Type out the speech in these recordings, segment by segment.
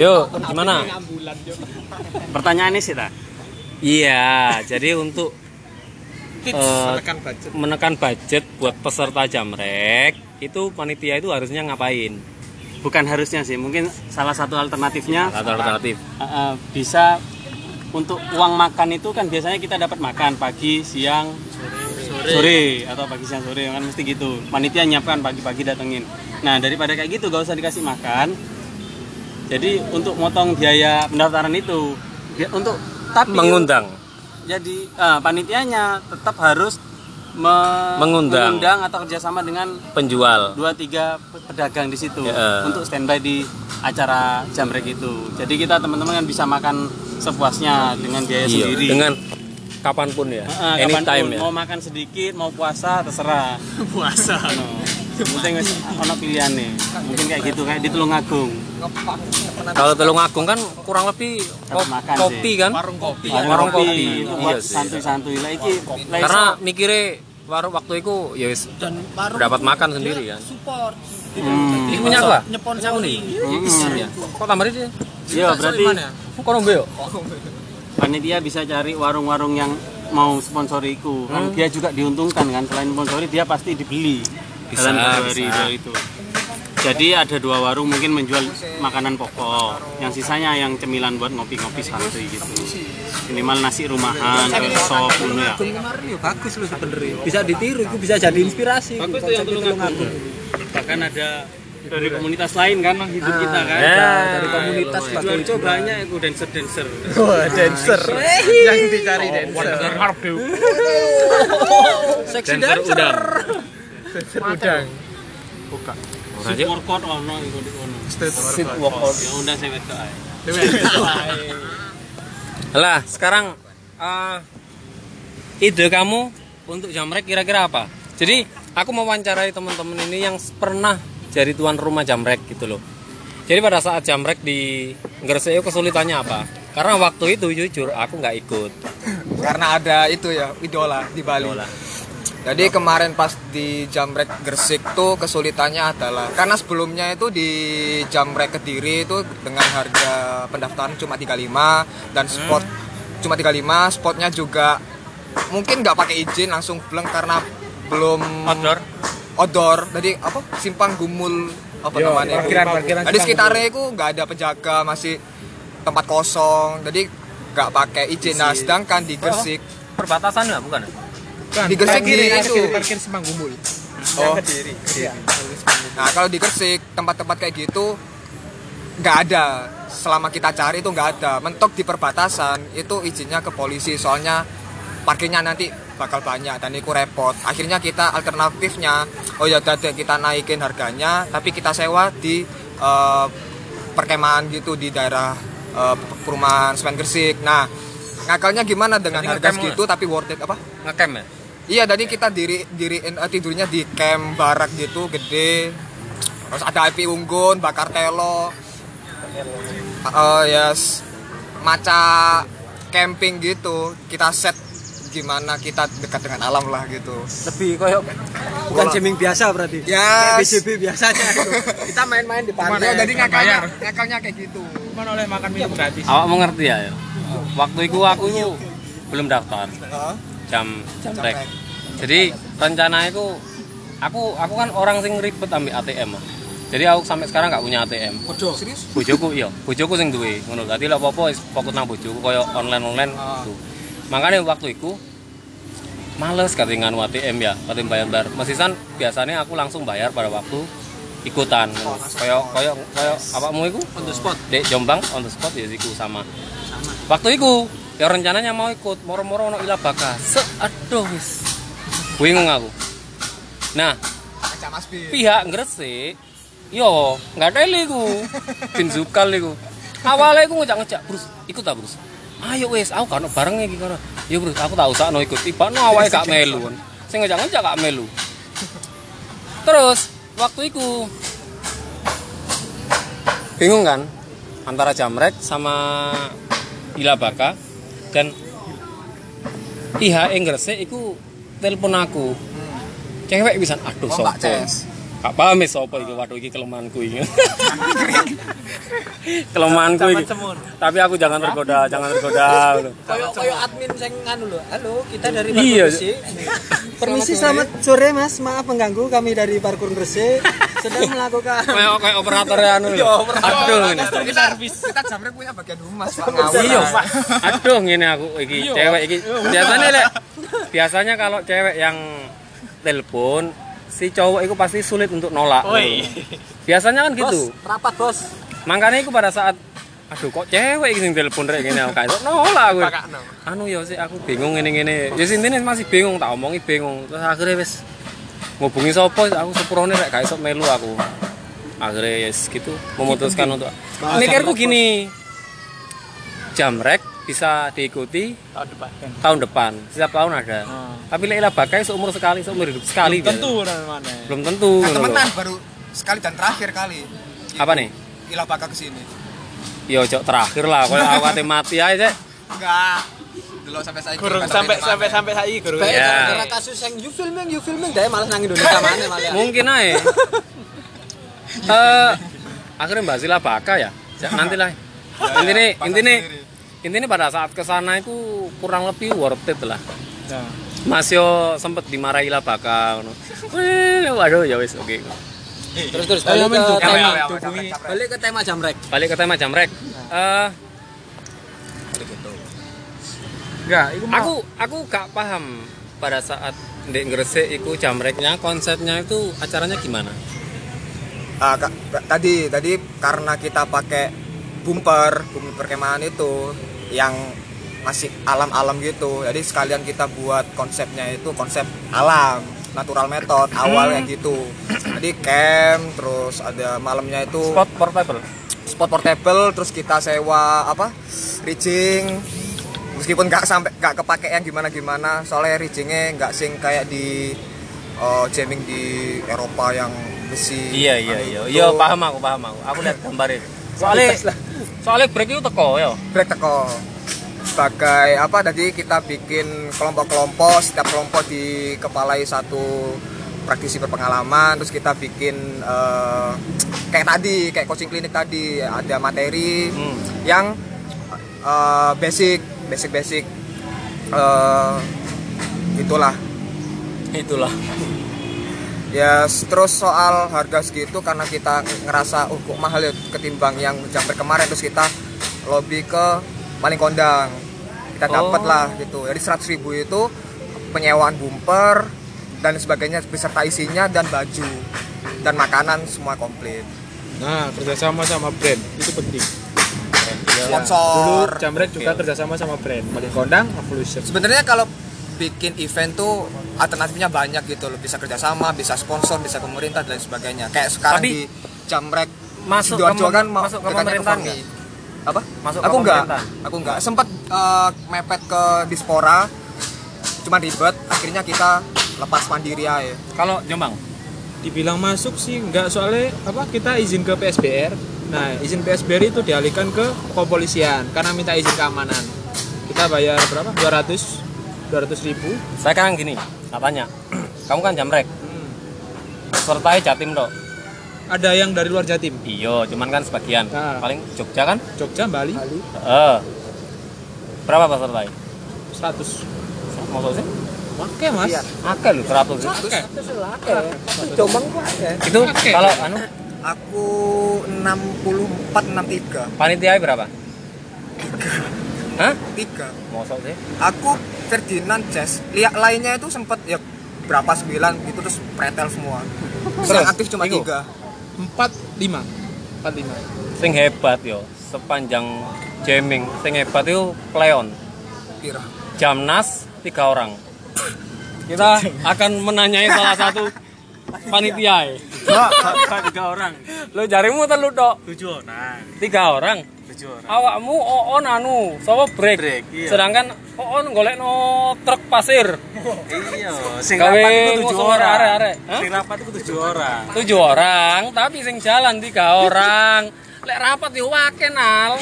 Yuk, gimana? Pertanyaannya sih ta. Iya, jadi untuk Tips Eh, menekan budget. menekan budget buat peserta jamrek itu panitia itu harusnya ngapain? Bukan harusnya sih, mungkin salah satu alternatifnya Atau alternatif? uh, uh, bisa untuk uang makan itu kan biasanya kita dapat makan pagi, siang, sore, atau pagi siang sore kan mesti gitu. Panitia nyiapkan pagi-pagi datengin. Nah daripada kayak gitu gak usah dikasih makan. Jadi untuk motong biaya pendaftaran itu bi- untuk tapi Mengundang. jadi eh, panitianya tetap harus me- Mengundang. mengundang atau kerjasama dengan penjual. dua tiga pedagang di situ Ya. untuk standby di acara jamrek itu. Jadi kita teman-teman kan bisa makan sepuasnya dengan biaya Iya, sendiri. dengan kapan pun ya, Heeh, anytime kapan pun. ya. Mau makan sedikit, mau puasa terserah. Puasa. No. Penting wis ono pilihan nih. Mungkin kayak gitu kayak di Tulungagung. Kalau Tulungagung kan kurang lebih ko- makan kopi kan, Warung kopi. Warung kopi. Iya sih. santuy-santuy. Lah iki karena mikirnya warung waktu itu ya wis dapat makan sendiri kan. support Hmm. Ini punya apa? nyeponsori Ya. Kok tambah dia? Iya, berarti Kok nombe yo? panitia bisa cari warung-warung yang mau sponsoriku. Kan dia juga diuntungkan kan selain sponsori dia pasti dibeli Bisa, bisa. itu. Jadi ada dua warung mungkin menjual makanan pokok, yang sisanya yang cemilan buat ngopi-ngopi santuy gitu. Minimal nasi rumahan, kayak sop ngono ya. Mario bagus loh sebenernya bisa ditiru itu bisa jadi inspirasi Bagus itu tuh yang Tulungagung. Bahkan ada dari komunitas lain kan hidup kita kan. Ya, dari komunitas lah Jual banyak itu dancer-dancer. wah dancer Yang dicari dancer. seksi Dancer udang. Udang. Ora, Street Cuk. workout ono iku di kono. Workout. Ya undang saya wedok ae. Lah, sekarang eh, ide kamu untuk jamrek kira-kira apa? Jadi, aku mau wawancarai teman-teman ini yang pernah jadi tuan rumah jamrek gitu loh. Jadi pada saat jamrek di Gresik itu kesulitannya apa? Karena waktu itu jujur aku nggak ikut. karena ada itu ya idola di Bali. Jadi kemarin pas di Jamrek Gresik tuh kesulitannya adalah karena sebelumnya itu di Jamrek Kediri itu dengan harga pendaftaran cuma 35 dan spot cuma 35, spotnya juga mungkin nggak pakai izin langsung bleng karena belum Outdoor? outdoor. Jadi apa? Simpang Gumul apa namanya? itu. parkiran-parkiran Jadi sekitarnya itu nggak ada penjaga, masih tempat kosong. Jadi nggak pakai izin. Nah, sedangkan di Gresik Perbatasan nggak bukan? Di Gresik di itu. parkir Simpang Gumul. Oh. Nah, kalau di Gresik tempat-tempat kayak gitu nggak ada. Selama kita cari itu nggak ada. Mentok di perbatasan itu izinnya ke polisi. Soalnya parkirnya nanti bakal banyak dan itu repot. Akhirnya kita alternatifnya, oh ya dada kita naikin harganya, tapi kita sewa di eh, perkemahan gitu di daerah eh, perumahan Semen Gresik. Nah, ngakalnya gimana dengan Jadi harga segitu tapi worth it apa? Ngecamp ya? Iya, tadi kita diri diriin eh, tidurnya di camp barak gitu gede. Terus ada api unggun, bakar telo. Eh ya s- maca camping gitu. Kita set gimana kita dekat dengan alam lah gitu. lebih koyok bukan jamming biasa berarti Ya, Kayak BJB biasanya itu. kita main-main di Iya, pantai jadi ngakalnya, ngakalnya kayak gitu. Cuman oleh makan minum gratis. Awak mau ngerti ya? ya? Waktu itu aku itu belum daftar Heeh. Jam jamrek. Jadi rencana itu aku aku kan orang sing ribet ambil ATM. ah. Jadi aku sampai sekarang nggak punya ATM. Bodoh. Serius? bojoku iya bojoku sing duwe ngono dadi lek apa-apa fokus nang bojoku kaya online-online gitu makanya waktu itu males katingan ATM ya kating bayar-bayar mesisan biasanya aku langsung bayar pada waktu ikutan ngono. kaya kaya kaya apamu iku on the spot dek Jombang on the spot ya iku sama waktu itu ya rencananya mau ikut moro-moro ono ilah baka se aduh wis. Bingung aku. Nah pihak Gresik yo nggak ada iku. Bin zukal iku. Awalnya aku ngejak ngejak Bruce ikut tak Bruce ayo wes aku kan bareng iki kan ya Bruce aku tak usah no ikut. Tiba no awalnya gak melu kan. Saya ngejak ngejak gak melu. Terus waktu itu bingung kan antara jamrek sama Ilabaka dan pihak Gresik itu telepon aku. Cewek bisa aduh Oh, sopo. Gak paham ya sopo iki waduh iki kelemahanku iki. kelemahanku iki. Tapi aku jangan tergoda, jangan tergoda. Kayak kayak admin sing nganu lho. Halo, kita dari Iya. Parkur Gresik. Permisi selamat sore Mas, maaf mengganggu kami dari Parkur Gresik sedang melakukan Kayak kayak operator anu lho. Aduh ini. kita kita jamrek punya bagian humas pak Iya. Aduh ngene aku iki cewek iki. Biasanya lek biasanya kalau cewek yang telepon si cowok itu pasti sulit untuk nolak. Biasanya kan gitu. Bos, rapat bos. Makanya aku pada saat aduh kok cewek sing telepon rek ngene aku kayak nolak aku. Anu ya sih aku bingung ngene-ngene. Ya sintine masih bingung tak omongi bingung. Terus akhirnya wis ngubungi sapa aku sepurone rek gak iso melu aku. Akhirnya yes gitu memutuskan untuk mikirku gini. Jamrek bisa diikuti Tahun depan. tahun depan. Setiap tahun ada. Tapi lek ilah bakai seumur sekali, seumur hidup sekali. Tentu biasanya. dan mana. Belum tentu. nah, temenan baru sekali dan terakhir kali Apa nih? ilah bakal ke sini Yo cok terakhir lah, kalau ate mati aja Cek. enggak dulu sampai saya Gurung sampai sampai sampai saya Ya. gara-gara kasus yang you filming, you filming, dia malas nang Indonesia mana malah. Mungkin aja. Eh akhirnya Mbak Sila baka ya. Nanti lah. Intinya intinya intinya pada saat ke sana itu kurang lebih worth it lah. Nah. Mas yo sempet dimarahi lah baka ngono. Wih, Waduh ya wis oke. Terus terus Ayo, balik ke men, tema. Balik ke tema jamrek. Balik ke tema jamrek. Eh Enggak, itu mau. aku aku gak paham pada saat di Gresik itu jamreknya konsepnya itu acaranya gimana? Kak, tadi tadi karena kita pakai bumper bumper perkemahan itu yang masih alam-alam gitu jadi sekalian kita buat konsepnya itu konsep alam natural method awal kayak gitu jadi camp terus ada malamnya itu Spot portable. spot portable terus kita sewa apa rigging meskipun nggak sampai nggak kepake yang gimana gimana soalnya riggingnya nggak sing kayak di eh, jamming di Eropa yang besi Iya iya anu iya. itu. Iya paham aku paham aku. Aku lihat gambarnya. Soalnya soalnya break itu teko ya. break teko sebagai apa tadi kita bikin kelompok-kelompok setiap kelompok dikepalai satu praktisi berpengalaman terus kita bikin eh, kayak tadi kayak coaching klinik tadi ada materi Hmm. yang eh, basic basic basic eh itulah Itulah. Ya terus soal harga segitu karena kita ngerasa oh kok mahal ya ketimbang yang jamper kemarin terus kita lobby ke paling kondang kita dapat Oh. lah gitu jadi 100.000 ribu itu penyewaan bumper dan sebagainya beserta isinya dan baju dan makanan semua komplit Nah, kerjasama sama brand itu penting. Dulu sponsor Jamret juga kerjasama sama brand. Paling kondang, Evolution. sebenarnya kalau bikin event tuh alternatifnya banyak gitu loh bisa kerjasama bisa sponsor bisa pemerintah dan lain sebagainya kayak sekarang Tapi di Jamrek masuk Sidoarjo ke kan mau masuk ke pemerintahan Formi. nggak? apa Masuk ke aku enggak pemerintahan? aku enggak sempat eh, mepet ke dispora cuma ribet akhirnya kita lepas mandiri aja Kalau Jombang. Dibilang masuk sih enggak soalnya apa kita izin ke PSBR. Nah, izin PSBR itu dialihkan ke kepolisian karena minta izin keamanan. Kita bayar berapa? 200 200 ribu. Saya kan gini, tak tanya. Kamu kan jamrek. Sertai Jatim dok. Ada yang dari luar Jatim, Iya, cuman kan sebagian. Nah. Paling Jogja kan? Jogja, Bali, Heeh. Berapa pesertai? 100. Maksud sih? Oke, Mas. Akeh lho 100. Jombang kok. Itu kalau anu aku 64 63 panitia berapa? Hah? 3 Maksud sih? aku Ferdinand Jazz lihat lainnya itu sempat ya berapa sembilan gitu terus pretel semua terus yang aktif cuma Iku. tiga 45. 45. Sing hebat yo, sepanjang jamming, sing hebat itu Kleon. Pira. Jamnas tiga orang. Kita akan menanyai salah satu panitia. tiga orang Lo jarimu telu tok. tujuh orang Tiga orang. tujuh orang Awakmu oon anu, sapa break. Break, iya. Sedangkan oon golekno truk pasir. iya sing Gawe rapat itu tujuh orang arek-arek. Hah? sing rapat itu tujuh orang Tujuh orang, tapi sing jalan tiga orang. Lek rapat yo wake nal.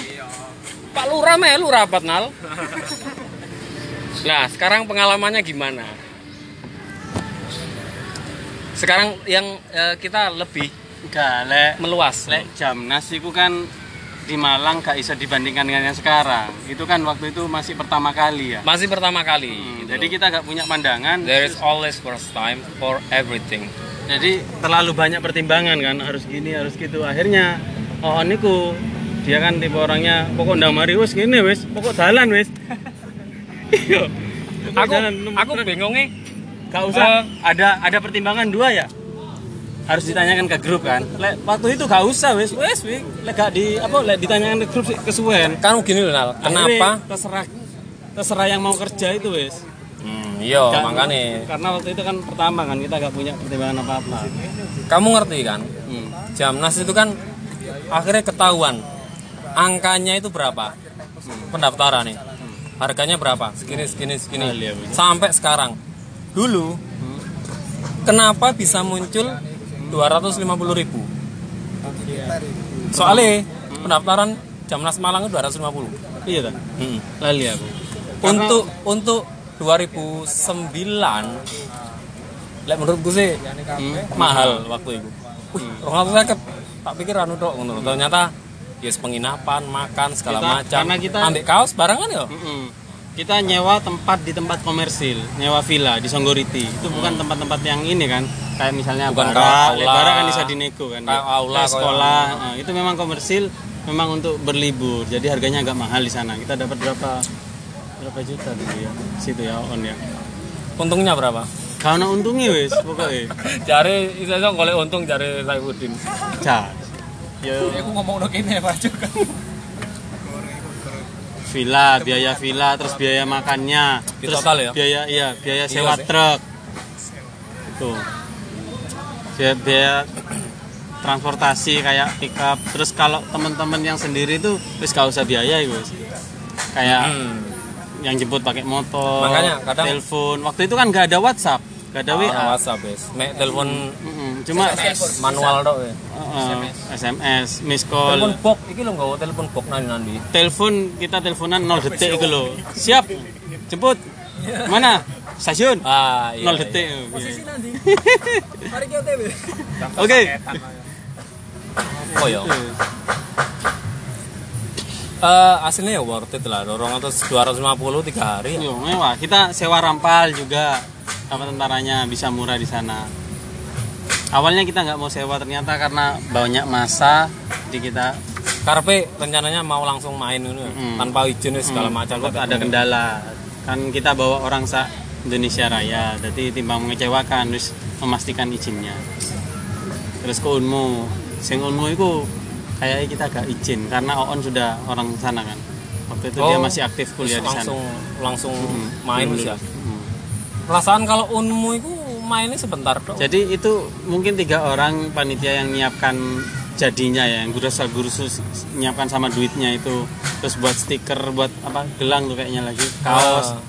Pak Lurah melu rapat nal. Nah, sekarang pengalamannya gimana? Sekarang yang eh, kita lebih enggak lek meluas. lek jamnas itu kan di Malang gak bisa dibandingkan dengan yang sekarang. Itu kan waktu itu masih pertama kali ya. Masih pertama kali. Hmm, gitu jadi loh. kita gak punya pandangan. there is always first time for everything. Jadi terlalu banyak pertimbangan kan harus gini harus gitu. Akhirnya oh niku dia kan tipe orangnya pokok ndang mari wis ngene wis, pokok jalan wis. Iya. Pokok Aku jalan, aku bingungnya gak usah ada ada pertimbangan dua ya. Harus ditanyakan ke grup kan. Lek waktu itu gak usah wis, wis wis. Gak di apa lek ditanyakan ke grup sih kesuwen. kan gini loh Nal. Kenapa? Akhirnya terserah terserah yang mau kerja itu wis. Hmm, iya makanya. Karena waktu itu kan pertama kan kita gak punya pertimbangan apa-apa. Kamu ngerti kan? Hmm. Jamnas itu kan akhirnya ketahuan angkanya itu berapa pendaftaran nih harganya berapa segini segini segini Ah, iya, sampai sekarang dulu kenapa bisa muncul 250.000 ribu soalnya pendaftaran Jamnas Malang itu 250 Iya kan? Hmm. Lali aku. untuk untuk 2009 lek menurutku sih mahal waktu itu. Wih, orang saya tak pikir anu tok ngono. Ternyata yes penginapan, makan segala Kita- macam. karena kita- ambek kaos barengan ya. Mm-mm. Kita nyewa tempat di tempat komersil, nyewa villa di Songgoriti. Itu bukan tempat-tempat yang ini kan, kayak misalnya Bukan bara, aula. bara kan bisa dinego kan. Kayak aula, Kayak sekolah, Nah, itu memang komersil, memang untuk berlibur. Jadi harganya agak mahal di sana. Kita dapat berapa berapa juta dulu ya, situ ya on ya. Untungnya berapa? Karena untungnya wes, pokoknya. Iso iso golek untung jare Saifuddin. Cah. Ya, aku ngomong gini ya Pak juga villa, biaya villa, terus biaya makannya, Di terus total ya? biaya iya, biaya sewa sih. truk. Itu. Biaya, biaya transportasi kayak pickup. Terus kalau teman-teman yang sendiri itu wis gak usah biaya itu wis. Kayak Hmm. yang jemput pakai motor, Makanya kadang- telepon. Waktu itu kan gak ada WhatsApp, gak ada WA. Ah, WhatsApp wis. Mek telepon Cuma manual tok ya. uh, SMS, miss call. Telepon box iki lho nggawa telepon box nang nanti. telepon kita teleponan 0 detik itu loh siap. Jemput. Mana? Stasiun? Ah, iya. 0 iya. detik. Posisi nanti mari kita OTW oke. Oh ya. Eh aslinya ya worth it lah, 200 250 tiga hari ya. Yo, mewah. Kita sewa rampal juga. Sama tentaranya bisa murah di sana awalnya kita nggak mau sewa ternyata karena banyak masa di kita Karpe rencananya mau langsung main ini ya, Mm. tanpa izin segala macam. takut ada kendala kan kita bawa orang sa Indonesia Raya jadi timbang mengecewakan terus memastikan izinnya terus ke Unmu sing Unmu itu kayaknya kita gak izin karena Oon sudah orang sana kan waktu itu dia Oh, masih aktif kuliah di sana langsung langsung Mm, main dulu. bisa. Mm. Perasaan kalau unmu itu mainnya sebentar dong. jadi itu mungkin tiga orang panitia yang nyiapkan jadinya ya yang guru guru nyiapkan sama duitnya itu. Terus buat stiker buat apa gelang tuh kayaknya lagi. Kaos. Ah.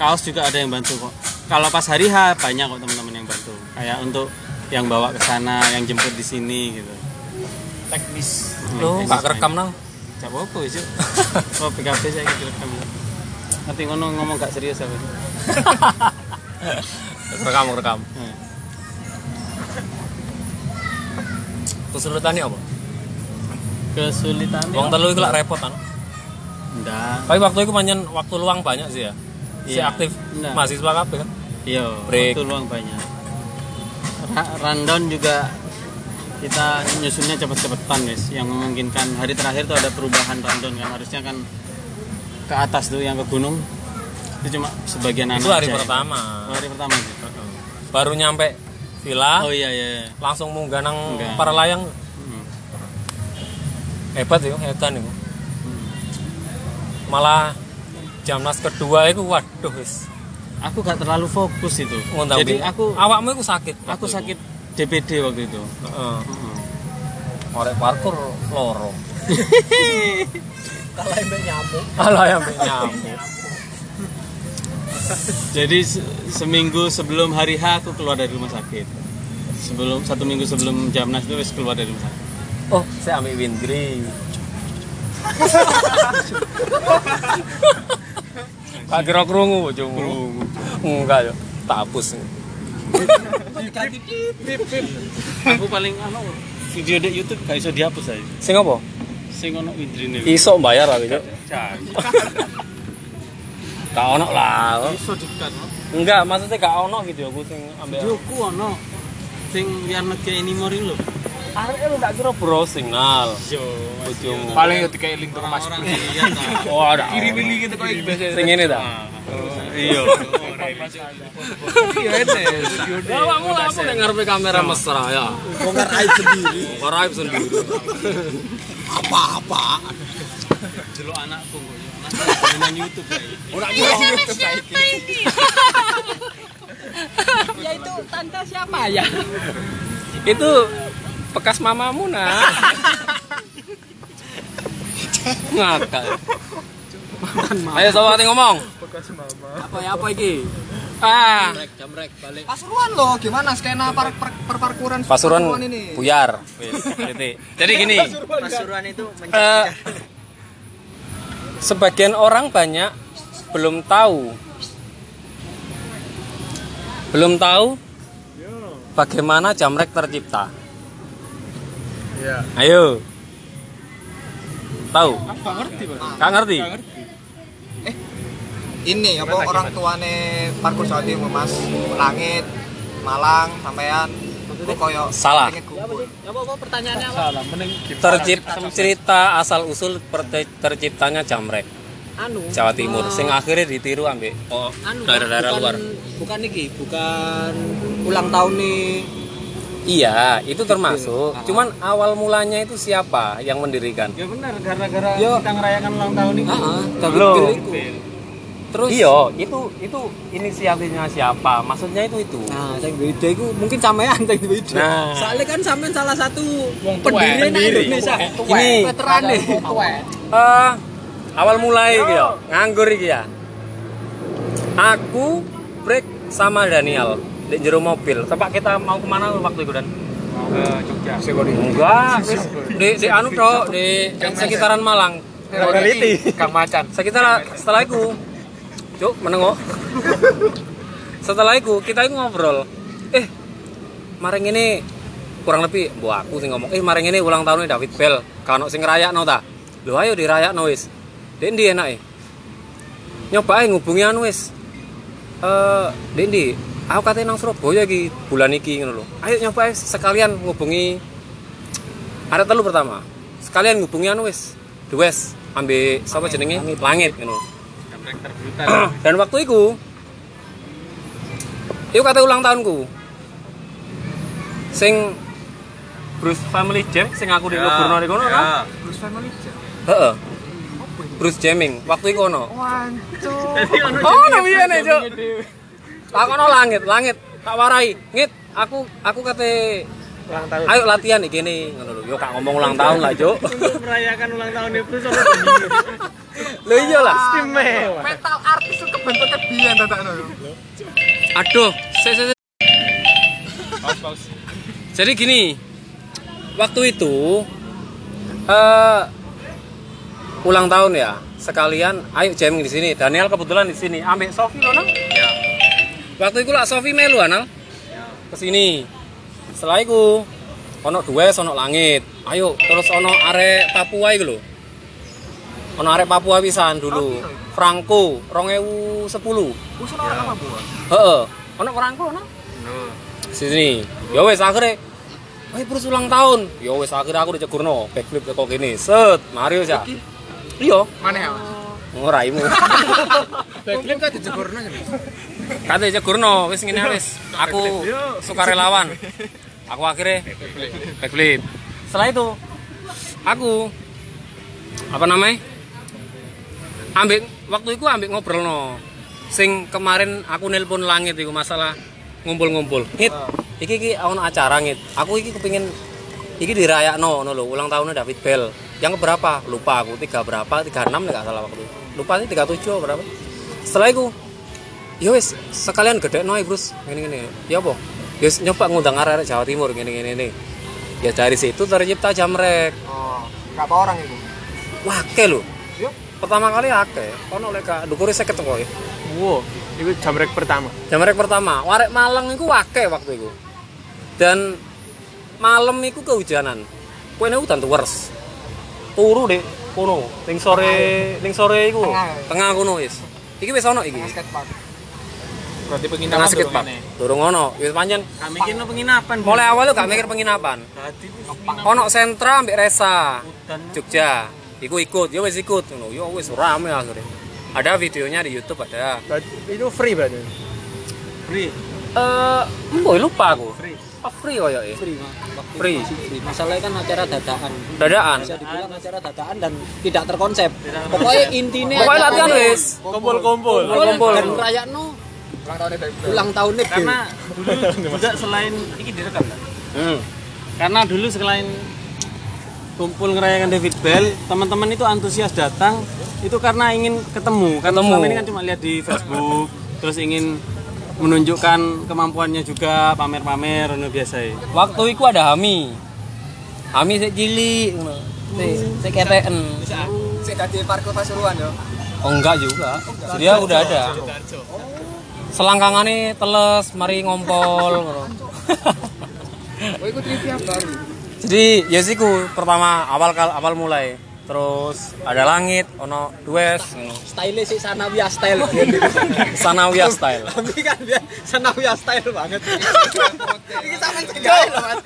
kaos juga ada yang bantu kok. Kalau pas hari H banyak kok teman-teman yang bantu. Kayak untuk yang bawa ke sana yang jemput di sini gitu. Teknis. Lo gak kerekam nang. Gak apa-apa itu oh PKP saya gitu rekam nanti ngono ngomong gak serius apa Rekam rekam. Hmm. Kesulitannya apa? kesulitan Wong telu itu lah repot kan. enggak Tapi waktu itu panjang waktu luang banyak sih ya. Si Iya. aktif Nah. mahasiswa kabeh kan. iya waktu luang banyak Ra- rundown juga kita nyusunnya cepet-cepetan guys yang memungkinkan hari terakhir tuh ada perubahan rundown kan harusnya kan ke atas tuh yang ke gunung itu cuma sebagian anak Itu hari aja ya. pertama. Oh, hari pertama sih Baru nyampe villa, oh iya iya, iya. langsung munggah nang para layang. Hmm. Hebat ya, edan itu. Malah Jamnas kedua itu waduh wis. aku gak terlalu fokus itu Ngontang jadi bin. aku awakmu itu sakit. aku itu. sakit DPD waktu itu Heeh. Heeh. Orek parkur loro. kalah mbak nyamuk Alah yang nyamuk. Jadi se- seminggu sebelum hari H aku keluar dari rumah sakit sebelum satu minggu sebelum Jamnas itu wis keluar dari rumah sakit Oh, saya ambil windri. Kak kira krungu bojomu. Enggak yo, tak hapus. aku paling anu video di YouTube gak bisa dihapus aja Sing apa? Sing ono widrine. iso bayar lah Cuk. Gak ono lah. Iso dekat. Enggak, maksudnya gak ono gitu aku sing ambil. Joku ono sing biar negara ini mori lho. Arek lu gak kira browsing nal. Yo. Paling ya dikai link ke Mas. iya. Oh, ada. Kirimin link itu kok biasa. Sing ngene ta? Iya. Iya ini. Ya, kamu lah apa nek ngarepe kamera mesra ya. bongkar aib sendiri Ora aib sendiri. apa-apa Jeluk anakku kok. Main YouTube ya. Ora kira YouTube Ya itu tante siapa ya? Itu bekas mamamu nah. Ngakak. Ayo sama ngomong. Apa ya apa iki? Ah, Jamrek balik. Pasuruan loh, gimana skena par, per, perparkuran Pasuruan ini? buyar. Jadi gini, pasuruan itu eh, sebagian orang banyak belum tahu belum tahu bagaimana jamrek tercipta. Iya. Ayo. Tahu? Apa ngerti, Pak? Gak ngerti? Ini apa orang tuane parkur Jawa Timur Mas, Langit, Malang, sampean koyo Salah. apa pertanyaannya apa? Salah, mending Tercipta cerita asal usul terciptanya jamrek Anu. Jawa Timur sing akhirnya ditiru ambek oh, Anu, daerah-daerah bukan- luar. Bukan iki, bukan ulang tahun nih. Iya, itu termasuk. Cuman awal mulanya itu siapa yang mendirikan? Ya benar gara-gara kita ngerayakan ulang tahun ini. Heeh, Loh. Terus Iya, itu itu inisiatifnya siapa? Maksudnya itu itu. Nah, sing beda iku mungkin sampean sing beda. Nah. Soalnya kan sampean salah satu Wong pendiri Indonesia. Ini veteran nih. eh awal mulai ya, nganggur iki ya. Aku break sama Daniel di jero mobil. Tempat kita mau ke mana waktu itu dan? ke Jogja. Enggak, di di anu tok, di sekitaran Malang. Kang Macan. Sekitar setelah itu, cuk menengok. Setelah itu kita itu ngobrol. Eh, maring ini kurang lebih bu aku sing ngomong eh maring ini ulang tahunnya David Bell kalau sing no ta? Lo ayo dirayakno wis. Dek ndi enak nyoba ae ngubungi anu wis. Eh Dek ndi aku katanya nang Surabaya iki bulan iki ngono lho. Ayo nyoba sekalian ngubungi. Ada telu pertama sekalian ngubungi anu wis west ambil sapa jenenge? Langit ngono dan waktu itu itu kata ulang tahunku. Sing Bruce Family Jam sing aku di Lugurno di kono kan? Bruce Family Jam. heeh. Bruce Jamming waktu itu ono. Oh no iya nih cok tak ono langit langit. Tak warai. Ngit aku aku kate Ulang tahun. ayo latihan iki nih ngono lho yo kak ngomong ulang tahun lah cok Untuk merayakan ulang tahun Bruce ono lho iya lah Istimewa. Metal artis itu kebentuknya biyen dadakno. aduh se se. jadi gini waktu itu eh ulang tahun ya sekalian ayo jamming di sini. Daniel kebetulan di sini. Ambek Sofi loh nang. Waktu itu lah Sofi melu anal ke sini. Setelah itu ono dua ono langit. Ayo terus ono arek Papua itu loh ono arek Papua pisan dulu Franco 2010 Wis ora apa Bu. Heeh. Ono Franco ono? Sini. Ya wis akhirnya Ayo terus ulang tahun. Ya wis akhirnya aku dicegurno backflip kok gini. Set, Mario ya. Iya, Mana ya? nguraimu. Backflip kan dijegurno jadi. Kate dicegurno wis ngene wis. Aku sukarelawan. Aku akhirnya backflip. Setelah itu aku apa namanya? Ambek waktu itu ambek ngobrol no. Sing kemarin aku nelpon langit itu masalah ngumpul-ngumpul. Ngit, iki iki ono acara ngit. Aku iki kepingin iki dirayakno no lho ulang tahunnya David Bell. Yang berapa? Lupa aku. Tiga berapa? Tiga enam nggak salah waktu. itu. Lupa sih tiga tujuh berapa. Setelah itu ya wis sekalian gede no Bruce gini gini ya apa ya nyoba ngundang arek Jawa Timur gini gini nih ya dari situ tercipta jamrek Oh, berapa orang itu? wake lho Yuk. Pertama kali ake ono oleh kak dukuri saya ketemu Wow, itu jamrek pertama. jamrek pertama. Warek Malang itu wake waktu itu dan malam itu kehujanan. Kue hutan tuh wers turu deh kono. Ning sore ning sore iku. Tengah. Kono wis. Iki wis ono iki. Berarti tengah penginapan skatepark durung ono wis pancen Kami kira penginapan. mulai awal tuh gak mikir penginapan. Ono sentra ambek resa Jogja iku ikut ya wis ikut ngono ya wis rame akhirnya ada videonya di YouTube ada itu free berarti Free. eh mbok lupa aku free oh, free koyo ya Free. Waktu Free. masih free. Masalahnya kan acara dadaan. dadaan Bisa dibilang acara dadaan dan tidak terkonsep. Pokoknya intinya pokoknya latihan acaranya wis kumpul-kumpul kumpul dan rayakno ulang tahunnya Bill. Karena dulu juga selain iki direkam kan? hmm. Karena dulu selain kumpul ngerayakan David Bell, teman-teman itu antusias datang itu karena ingin ketemu. Kan Ketemu. selama ini kan cuma lihat di Facebook, terus ingin menunjukkan kemampuannya juga pamer-pamer ngono biasa ya. waktu itu ada Hami Hami sik cilik ngono sik sik keteken Sik dadi parkir Pasuruan yo. oh enggak juga dia udah ada selangkangannya teles mari ngompol ngono Oh, iku trivia baru. Jadi ya sih pertama awal kal awal mulai. Terus ada langit ono dues. Style sih Sanawiyah style. sanawiyah style. Tapi kan dia Sanawiyah style banget. Ini sampean segawe loh, Mas.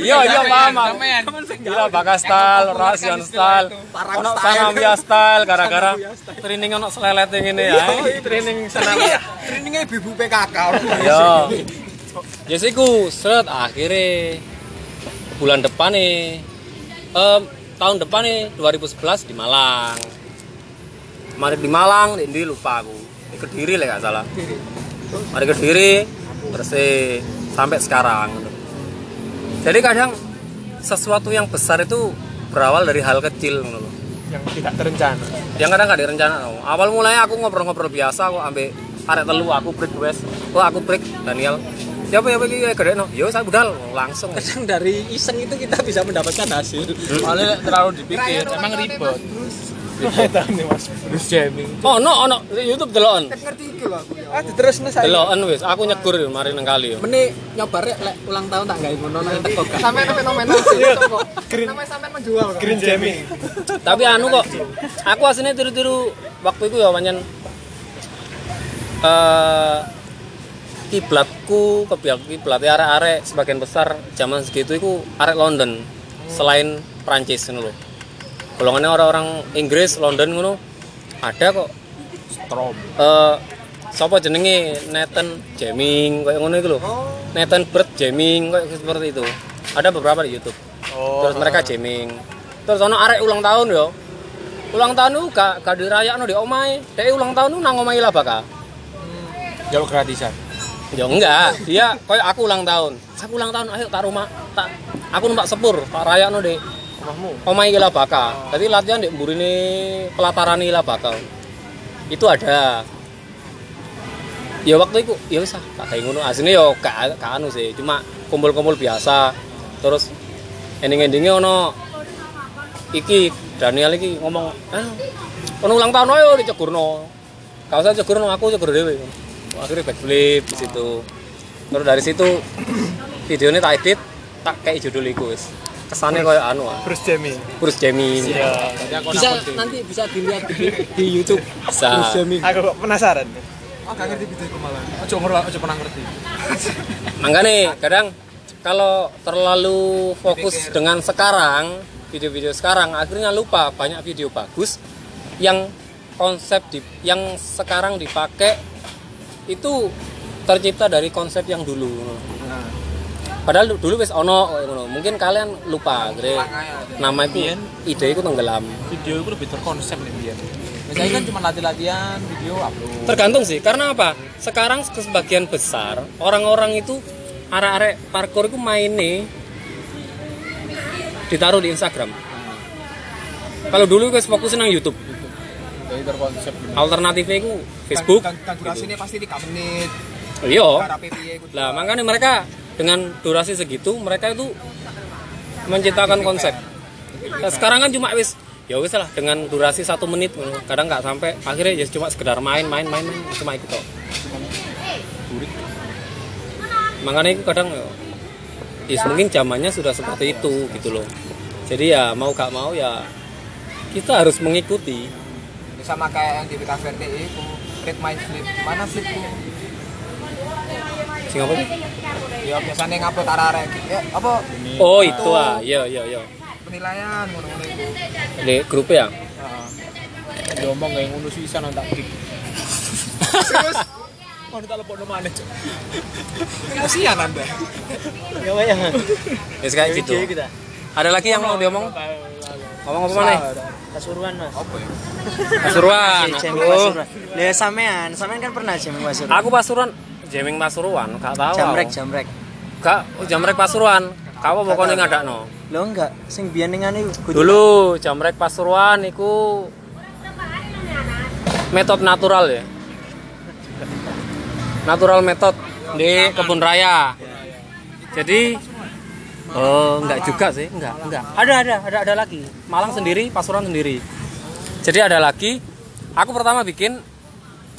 iya iya paham gila bakas style rasion style. Ono sanawiyah style gara-gara training ono selelet yang ini ya. Training sanawiyah. Trainingnya ibu PKK. ya ya sih ku seret akhirnya bulan depan nih. Em, tahun depan nih 2011 di Malang. Kemarin di Malang di Indi lupa aku. Di Kediri lah nggak salah. Mari Kediri bersih sampai sekarang. Jadi kadang sesuatu yang besar itu berawal dari hal kecil loh. yang tidak terencana. Yang kadang nggak direncana awal mulanya aku ngobrol-ngobrol biasa aku ambil arek telu aku break wes. Aku break Daniel siapa ya iki gede no yo saya budal langsung. Kadang dari iseng itu kita bisa mendapatkan hasil. soalnya terlalu dipikir. Emang ribet. Tahu nih mas Bruce jamming oh no ono di YouTube deloken Ngerti iki lho aku ah terus nih saya deloken wes aku nyegur mari nang kali yo. Meni nyobar rek lek ulang tahun tak gawe ngono nang teko gak. Sampai fenomenal sih kok. Namanya sampai menjual kok. green jamming tapi anu kok aku aslinya tiru-tiru waktu itu ya pancen eh kiblatku kiblat kiblat arek-arek sebagian besar zaman segitu itu arek London selain Prancis ngono lho. Golongannya orang-orang Inggris London ngono ada kok strom eh sapa jenenge Nathan Jamming kayak ngono itu lho. Nathan Bird Jamming kayak seperti itu. Ada beberapa di YouTube. oh Terus mereka jamming. Terus ono arek ulang tahun yo. Ulang tahun itu gak gak dirayakno di omahe. Dek ulang tahun itu nang omahe lah bakal. jauh gratisan Ya enggak, dia kayak aku ulang tahun. Aku ulang tahun, ayo tak rumah, tak aku numpak sepur, tak rayakno di rumahmu omahe lah bakal. Jadi latihan di mburine pelataran lah bakal. Itu ada. Ya waktu itu ya wis ah, tak kayak ngono. Asline yo gak gak anu sih, cuma kumpul-kumpul biasa. Terus ending-endingnya ono iki Daniel iki ngomong, "Eh, ono ulang tahun ayo dicegurno." Gak usah cegurno, aku cegur dhewe. Akhirnya backflip di situ. Terus dari situ videonya tak edit, tak kayak judul wis. Kesannya kayak anu ah, Bruce jamming Bruce Jamming. Bisa nanti bisa dilihat di, di YouTube. Bisa. Bruce Jamming. aku kok penasaran Oh, gak ngerti video iku malah. ojo ngerti ojo pernah ngerti Makanya kadang kalau terlalu fokus dengan sekarang, video-video sekarang akhirnya lupa banyak video bagus yang konsep di, yang sekarang dipakai itu tercipta dari konsep yang dulu. Padahal dulu wis ono. Mungkin kalian lupa, gede. Nama itu ide itu tenggelam. video itu lebih terkonsep nih dia biasanya kan cuma latih-latihan video upload Tergantung sih, karena apa? Sekarang sebagian besar orang-orang itu arek-arek parkour itu mainnya ditaruh di Instagram. Kalau dulu guys fokus nang YouTube, jadi terkonsep alternatifnya itu Facebook. Dan, dan durasinya pasti 3 menit. Iya. Piye iku. Lah makanya mereka dengan durasi segitu mereka itu menciptakan konsep. Nah, sekarang kan cuma wis ya wis lah dengan durasi satu menit kadang nggak sampai akhirnya ya cuma sekedar main main main, main cuma itu toh. Makanya itu kadang ya, ya mungkin zamannya sudah seperti itu gitu loh. jadi ya mau gak mau ya kita harus mengikuti sama kayak yang di BKVRT itu Read my flip Mana flipku? sing apa sih? Ya biasanya ngupload arah-arah gitu. Ya Apa? oh itu ah. Iya iya iya. Penilaian ngono-ngono itu. Di grup ya? Jombang kayak ngono sih sana tak dik. Mau tak lepok mana cok. Kasihan anda. Ya ya. ya kayak gitu. ada lagi yang mau diomong ngomong apa mana Pasuruan mas. Apa ya? pasuruan Jamming aku Pasuruan. Lah sampean, sampean kan pernah jamming Pasuruan. aku pasuruan jamming pasuruan gak tahu Jamrek, jamrek. gak oh, jamrek pasuruan kau pokoknya ngadakno Lo enggak, sing biyen ane dulu jamrek pasuruan iku metode natural ya natural method di kebun raya jadi oh enggak juga sih. Enggak enggak. Ada ada ada ada lagi. Malang sendiri pasuruan sendiri. Jadi ada lagi aku pertama bikin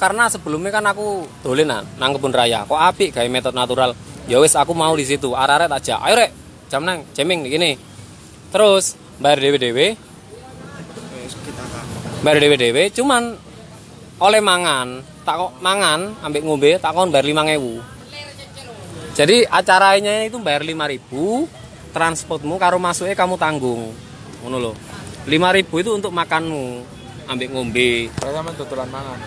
karena sebelumnya kan aku dolenan nang kebun raya. Kok apik kayak metode natural? Ya wis aku mau di situ. Tak aja ayo rek. Jam nang jamming gini terus bayar dewe dewe bayar dewe dewe cuman oleh mangan tak kok mangan ambek ngombe tak kon bayar lima jadi acaranya itu bayar lima ribu transportmu karo masuknya kamu tanggung ngono lho lima ribu itu untuk makanmu ambek ngombe Kalau sama tutulan mangan.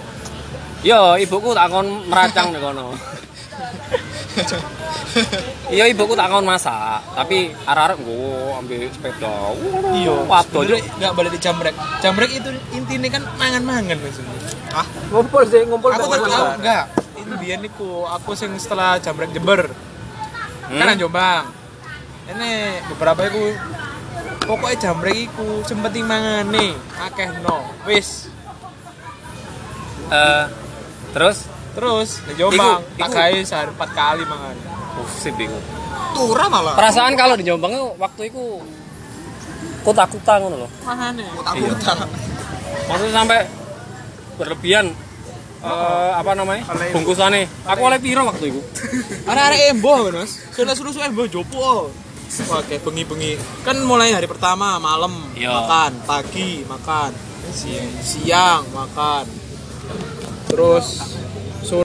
Yo, ibuku tak kon meracang nih kono. Iya, ibuku tak kon masak, tapi arek-arek nggo ambil sepeda. Iya. waduh. Nggak balik di jamrek. Jamrek itu intinya kan mangan-mangan maksudnya. Ah, Ngumpul sih, ngumpul Aku tak tahu enggak. Ini biyen niku aku sing setelah jamrek Jember. Hmm? Kan Jombang. Ini beberapa iku pokoknya jamrek iku sempet mangan nih akeh no wis Eh, terus terus di Jombang Iku- tak gawe sehari empat kali mangan uh, sip iku. turah malah Perasaan kalau di Jombang itu waktu itu ngono loh. mangan Kota-kota Maksudnya sampai berlebihan eh, apa namanya? Bungkusannya. Aku oleh piro waktu itu? Ada-ada emboh kan mas Sudah suruh suruh emboh jopo Kayak bengi-bengi. Kan mulai hari pertama malam Iya. makan Pagi makan. Siang, siang makan. Terus